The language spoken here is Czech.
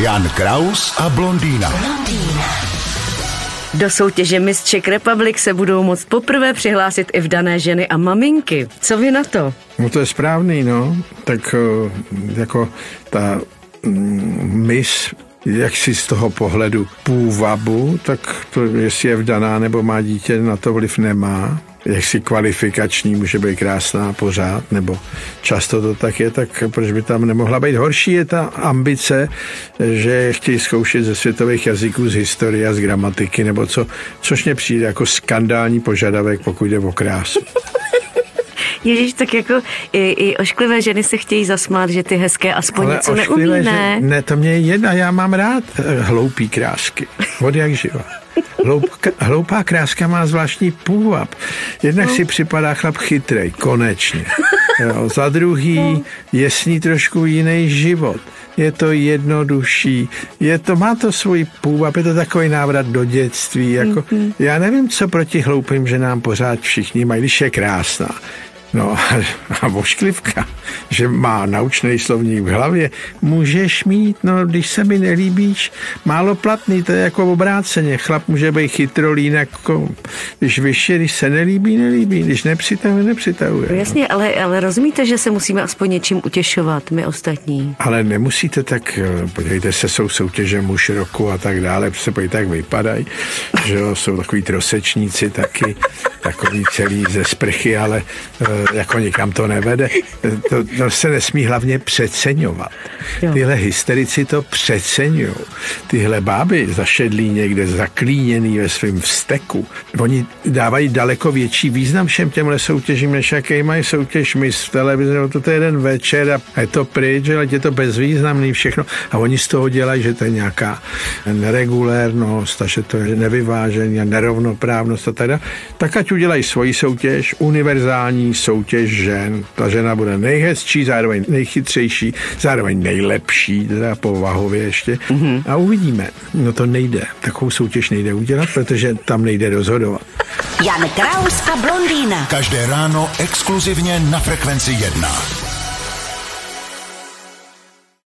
Jan Kraus a blondýna. Do soutěže Miss Czech Republic se budou moct poprvé přihlásit i vdané ženy a maminky. Co vy na to? No to je správný, no. Tak eh, jako ta mm, Miss jak si z toho pohledu půvabu, tak to, jestli je vdaná nebo má dítě, na to vliv nemá jaksi kvalifikační, může být krásná pořád, nebo často to tak je, tak proč by tam nemohla být? Horší je ta ambice, že chtějí zkoušet ze světových jazyků, z historie z gramatiky, nebo co, což mě přijde jako skandální požadavek, pokud jde o krásu. Ježíš, tak jako i, i ošklivé ženy se chtějí zasmát, že ty hezké aspoň Ale něco neumí, ne? Že, ne, to mě je jedna, já mám rád eh, hloupý krásky, od jak živa. Hloupka, hloupá kráska má zvláštní půvab. Jednak no. si připadá chlap chytrej, konečně. Jo, za druhý no. je s ní trošku jiný život. Je to jednodušší, je to, má to svůj půvab, je to takový návrat do dětství. Jako, mm-hmm. Já nevím, co proti hloupým ženám pořád všichni mají, když je krásná. No a vošklivka, že má naučný slovník v hlavě, můžeš mít, no když se mi nelíbíš, málo platný, to je jako obráceně. Chlap může být chytrolín, jako když vyšší, když se nelíbí, nelíbí, když nepřitahuje, nepřitahuje. No, jasně, ale, ale rozumíte, že se musíme aspoň něčím utěšovat, my ostatní. Ale nemusíte tak, podívejte se, jsou soutěže muž roku a tak dále, se podívejte, jak vypadají, že jo, jsou takový trosečníci taky, takový celý ze sprchy, ale eh, jako nikam to nevede. To, to se nesmí hlavně přeceňovat. Tyhle hysterici to přeceňují. Tyhle báby zašedlí někde zaklíněný ve svém vzteku. Oni dávají daleko větší význam všem těmhle soutěžím, než jaký mají soutěž my v televizi. No to je jeden večer a je to pryč, ale je to bezvýznamný všechno. A oni z toho dělají, že to je nějaká neregulérnost a že to je nevyvážení a nerovnoprávnost a teda. Tak ať udělají svoji soutěž, univerzální soutěž soutěž žen. Ta žena bude nejhezčí, zároveň nejchytřejší, zároveň nejlepší, teda povahově ještě. Mm-hmm. A uvidíme. No to nejde. Takovou soutěž nejde udělat, protože tam nejde rozhodovat. Jan Kraus a blondýna. Každé ráno exkluzivně na Frekvenci 1.